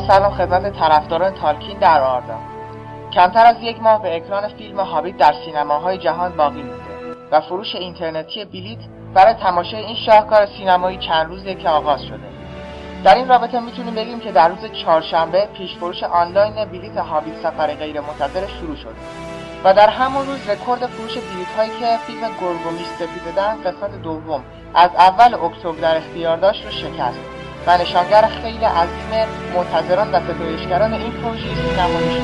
سلام خدمت طرفداران تالکین در آردا. کمتر از یک ماه به اکران فیلم هابیت در سینماهای جهان باقی مونده و فروش اینترنتی بلیت برای تماشای این شاهکار سینمایی چند روزه که آغاز شده. در این رابطه می‌تونیم بگیم که در روز چهارشنبه پیشفروش آنلاین بلیت هابیت سفر غیر منتظره شروع شد و در همون روز رکورد فروش بلیط هایی که فیلم گرگ و میش سپیده دم قسمت دوم از اول اکتبر در اختیار داشت رو شکست. و نشانگر خیلی عظیم منتظران و ستایشگران این پروژه سینمایی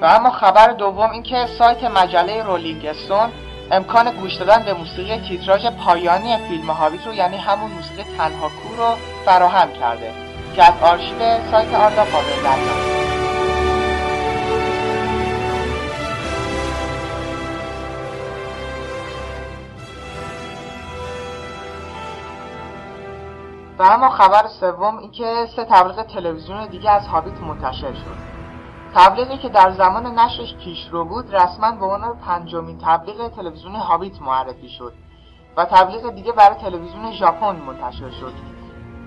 و اما خبر دوم اینکه سایت مجله رولینگ استون امکان گوش دادن به موسیقی تیتراژ پایانی فیلم هابیت رو یعنی همون موسیقی تنها کور رو فراهم کرده. که از آرشیو سایت آردا قابل دریافت و اما خبر سوم اینکه سه تبلیغ تلویزیون دیگه از هابیت منتشر شد. تبلیغی که در زمان نشرش پیشرو بود رسما به عنوان پنجمین تبلیغ تلویزیون هابیت معرفی شد و تبلیغ دیگه برای تلویزیون ژاپن منتشر شد.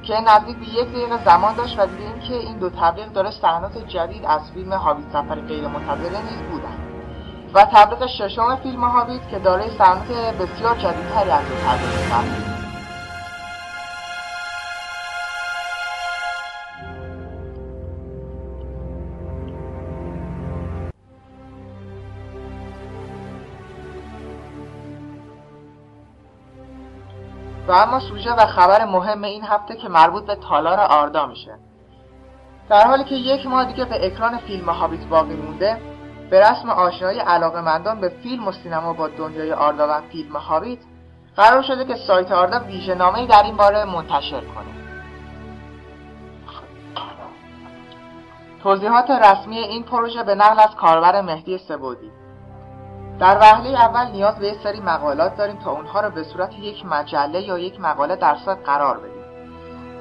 که نزدیک به یک دقیقه زمان داشت و دیگه اینکه این دو تبلیغ داره صحنات جدید از فیلم هابیت سفر غیر منتظره نیز بودن. و تبلیغ ششم فیلم هابیت که دارای صحنات بسیار جدیدتری از دو تبلیغ و اما سوژه و خبر مهم این هفته که مربوط به تالار آردا میشه. در حالی که یک ماه دیگه به اکران فیلم هابیت باقی مونده به رسم آشنایی مندان به فیلم و سینما با دنیای آردا و فیلم هابیت قرار شده که سایت آردا ویژه‌نامه‌ای در این باره منتشر کنه. توضیحات رسمی این پروژه به نقل از کاربر مهدی سبودی. در وهله اول نیاز به یک سری مقالات داریم تا اونها رو به صورت یک مجله یا یک مقاله در سایت قرار بدیم.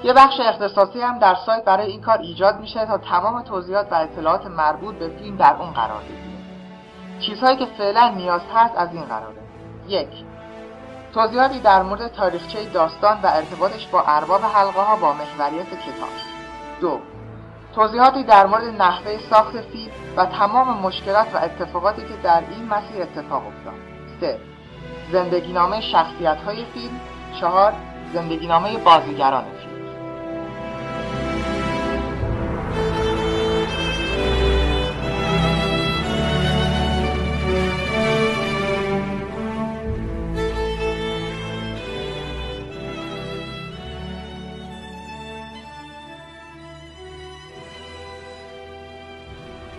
یه بخش اختصاصی هم در سایت برای این کار ایجاد میشه تا تمام توضیحات و اطلاعات مربوط به فیلم در اون قرار بگیره چیزهایی که فعلا نیاز هست از این قراره. یک توضیحاتی در مورد تاریخچه داستان و ارتباطش با ارباب حلقه ها با محوریت کتاب. دو توضیحاتی در مورد نحوه ساخت فیلم و تمام مشکلات و اتفاقاتی که در این مسیر اتفاق افتاد 3. زندگی نامه شخصیت های فیلم 4. زندگی نامه بازیگران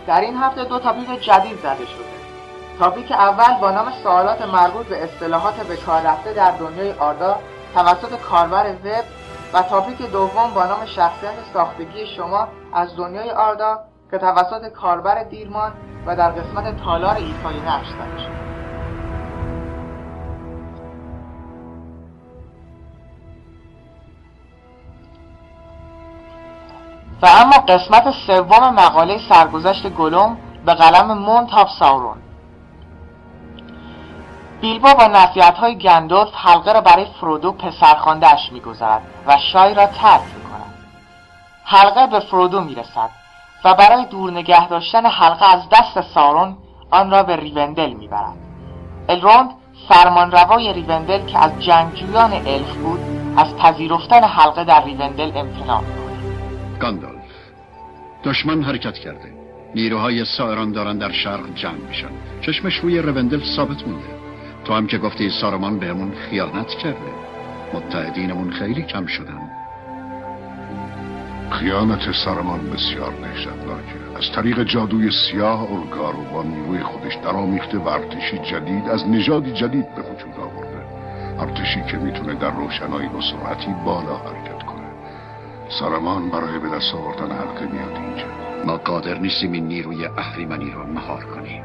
در این هفته دو تاپیک جدید زده شده. تاپیک اول با نام سوالات مربوط به اصطلاحات به کار رفته در دنیای آردا توسط کاربر وب و تاپیک دوم با نام شخصیت ساختگی شما از دنیای آردا که توسط کاربر دیرمان و در قسمت تالار ایفای نقش زده شده و اما قسمت سوم مقاله سرگذشت گلوم به قلم مونتاف ساورون بیلبو با نصیحت های گندالف حلقه را برای فرودو پسرخواندهاش می‌گذارد و شایر را ترک می‌کند. حلقه به فرودو می‌رسد و برای دور نگه داشتن حلقه از دست سارون آن را به ریوندل می‌برد. الروند فرمانروای ریوندل که از جنگجویان الف بود از پذیرفتن حلقه در ریوندل امتناع می‌کند دشمن حرکت کرده. نیروهای سایران دارن در شرق جمع میشن. چشمش روی روندل ثابت مونده. تو هم که گفتی سارمان بهمون خیانت کرده. متحدینمون خیلی کم شدن. خیانت سارمان بسیار نهشتناکه از طریق جادوی سیاه اولگارو با نیروی خودش درامیخته و ارتشی جدید از نژادی جدید به وجود آورده. ارتشی که می‌تونه در روشنایی و سرعتی بالا حرکت سرمان برای به دست آوردن حلقه میاد اینجا. ما قادر نیستیم این نیروی اهریمنی رو مهار کنیم.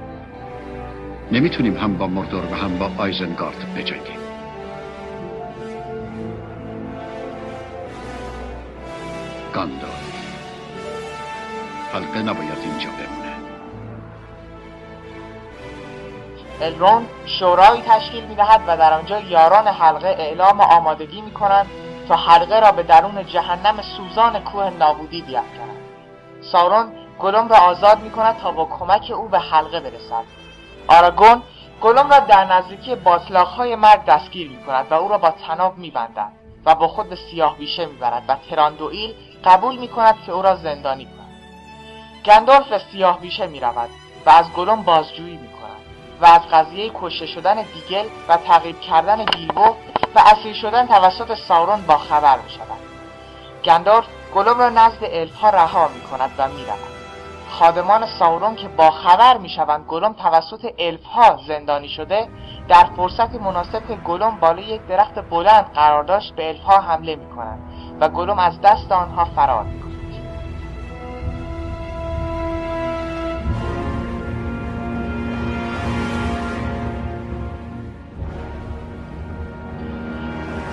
نمی‌تونیم هم با مردور و هم با آیزنگارد بجنگیم. گاندار حلقه نباید اینجا بمونه. الرون شورای تشکیل می‌دهد و در آنجا یاران حلقه اعلام آمادگی می‌کنند. تا حلقه را به درون جهنم سوزان کوه نابودی بیافکنند سارون گلوم را آزاد می کند تا با کمک او به حلقه برسد. آراگون گلوم را در نزدیکی های مرگ دستگیر می کند و او را با تناب می بندد و با خود به سیاه بیشه می برد و تراندوئیل قبول می کند که او را زندانی کند. گندالف به سیاه بیشه می رود و از گلوم بازجویی می کند و از قضیه کشته شدن دیگل و تعقیب کردن بیلبو و اسیر شدن توسط سارون با خبر می شود گندالف گلوم را نزد الفها رها می کند و می رود خادمان ساورون که با خبر می شوند گلوم توسط الفها زندانی شده در فرصت مناسب که گلوم بالای یک درخت بلند قرار داشت به الفها حمله می کنند و گلوم از دست آنها فرار می کند.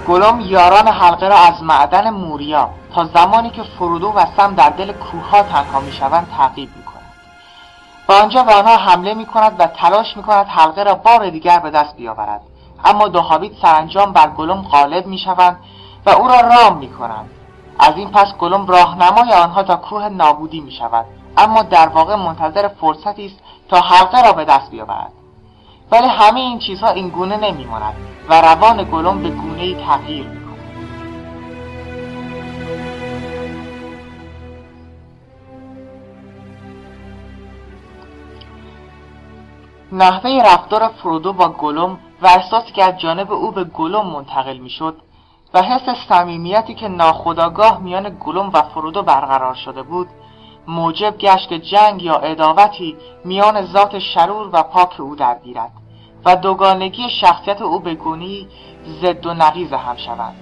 گلوم یاران حلقه را از معدن موریا تا زمانی که فرودو و سم در دل کوه تنها می شوند تعقیب می کند و آنجا به آنها حمله می کند و تلاش می کند حلقه را بار دیگر به دست بیاورد. اما دو سرانجام بر گلوم غالب می شوند و او را رام می کنند از این پس گلوم راهنمای آنها تا کوه نابودی می شود اما در واقع منتظر فرصتی است تا حلقه را به دست بیاورد. ولی همه این چیزها این گونه نمی ماند و روان گلوم به گونه تغییر می نحوه رفتار فرودو با گلوم و احساسی که از جانب او به گلوم منتقل می‌شد و حس صمیمیتی که ناخداگاه میان گلوم و فرودو برقرار شده بود موجب گشت جنگ یا اداوتی میان ذات شرور و پاک او درگیرد و دوگانگی شخصیت او به گونی ضد و نقیز هم شوند.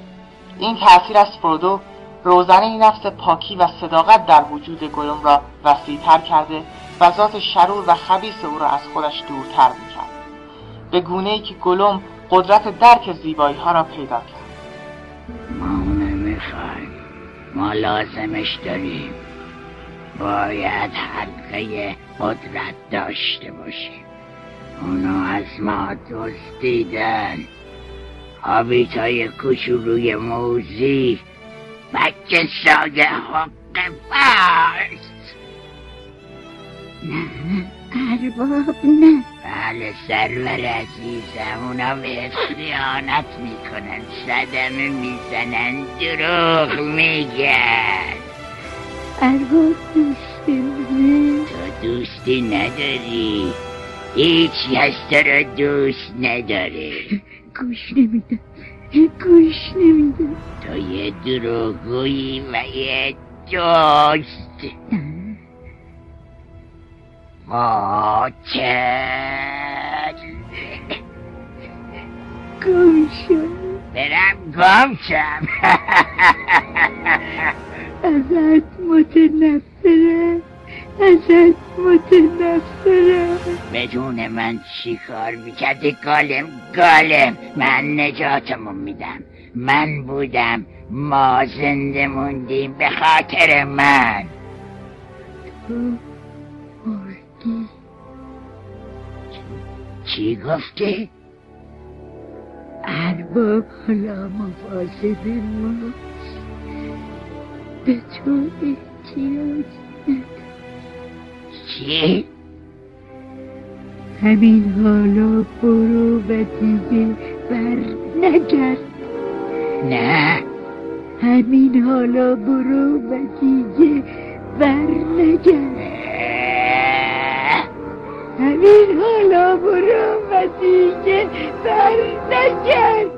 این تأثیر از فرودو روزنه نفس پاکی و صداقت در وجود گلوم را وسیعتر کرده و ذات شرور و خبیس او را از خودش دورتر می‌کرد. به گونه ای که گلوم قدرت درک زیبایی ها را پیدا کرد. ما نمی‌خوایم ما لازمش داریم. باید حلقه قدرت داشته باشیم. اونا از ما دزدیدن. آبیت های کوچولوی موزی. بچه ساده حق فرس نه ارباب نه. بله سرور عزیزم اونا به خیانت می‌کنن. صدمه می‌زنن دروغ میگن. ارباب دوست تو دوستی نداری. هیچی از تو را دوست نداره گوش نمیدم گوش نمیدم تو یه دروغویی و یه دوست قاتل گم شد برم گم شم ازت متنفره ازت متنفره بدون من چی کار می‌کردی؟ گالم گالم. من نجاتمون میدم. من بودم ما زنده موندیم به خاطر من. تو چی گفتی؟ ارباب حالا مواظب ماست به تو احتیاج چی؟ همین حالا برو و دیگه بر نگرد. نه. همین حالا برو و دیگه بر نگرد. همین حالا برو و دیگه بر نگرد.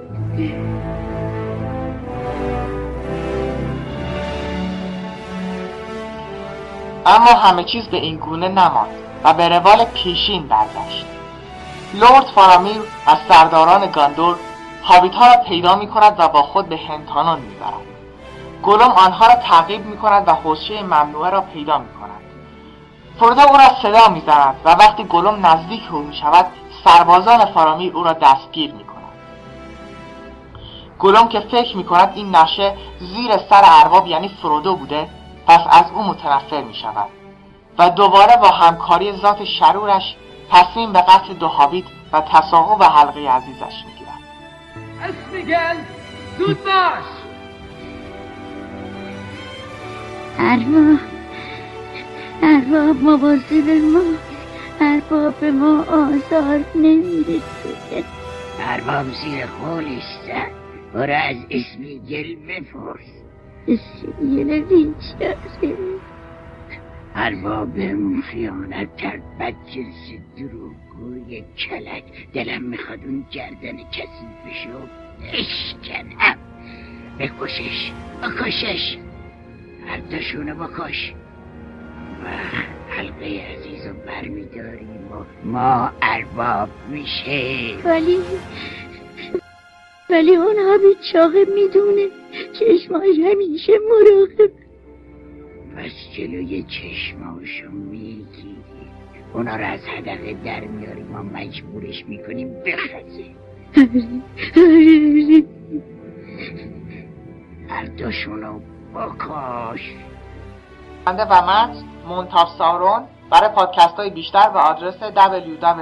اما همه چیز به این گونه نماند و به روال پیشین برگشت. لورد فارامیر از سرداران گاندور هابیت ها را پیدا می کند و با خود به هنتانون می برد. گلوم آنها را تعقیب می کند و حوشه ممنوعه را پیدا می کند فردا او را صدا می‌زند و وقتی گلوم نزدیک او می شود سربازان فارامیر او را دستگیر می کند گلوم که فکر می کند این نشه زیر سر ارباب یعنی فرودو بوده پس از او متنفر می شود و دوباره با همکاری ذات شرورش تصمیم به قتل دو و تصاحب و حلقه عزیزش می‌گیرد اسمیگل زود باش. ارباب ارباب مواظب ما ارباب به ما آزار نمی‌رسه. ارباب زیر خولش برو از اسمیگل بپرس. اسمیگل ریچاره ارباب بهمون خیانت کرد بد جنس دروگوی کلک دلم می‌خواد اون گردن کسی بشه و بشکنم بکشش بکشش. هر دوشونو بکش. و حلقه عزیز رو برمیداریم و ما ارباب میشه ولی ولی اون بیچاقه می‌دونه. چشماش همیشه مراقب. پس جلوی چشماشو می‌گیری اونا رو از هدقه در میاریم. و مجبورش می‌کنیم بخزه هر دوشونو بکش. بنده و متن منتاف سارون برای پادکست های بیشتر و آدرس www.arda.ir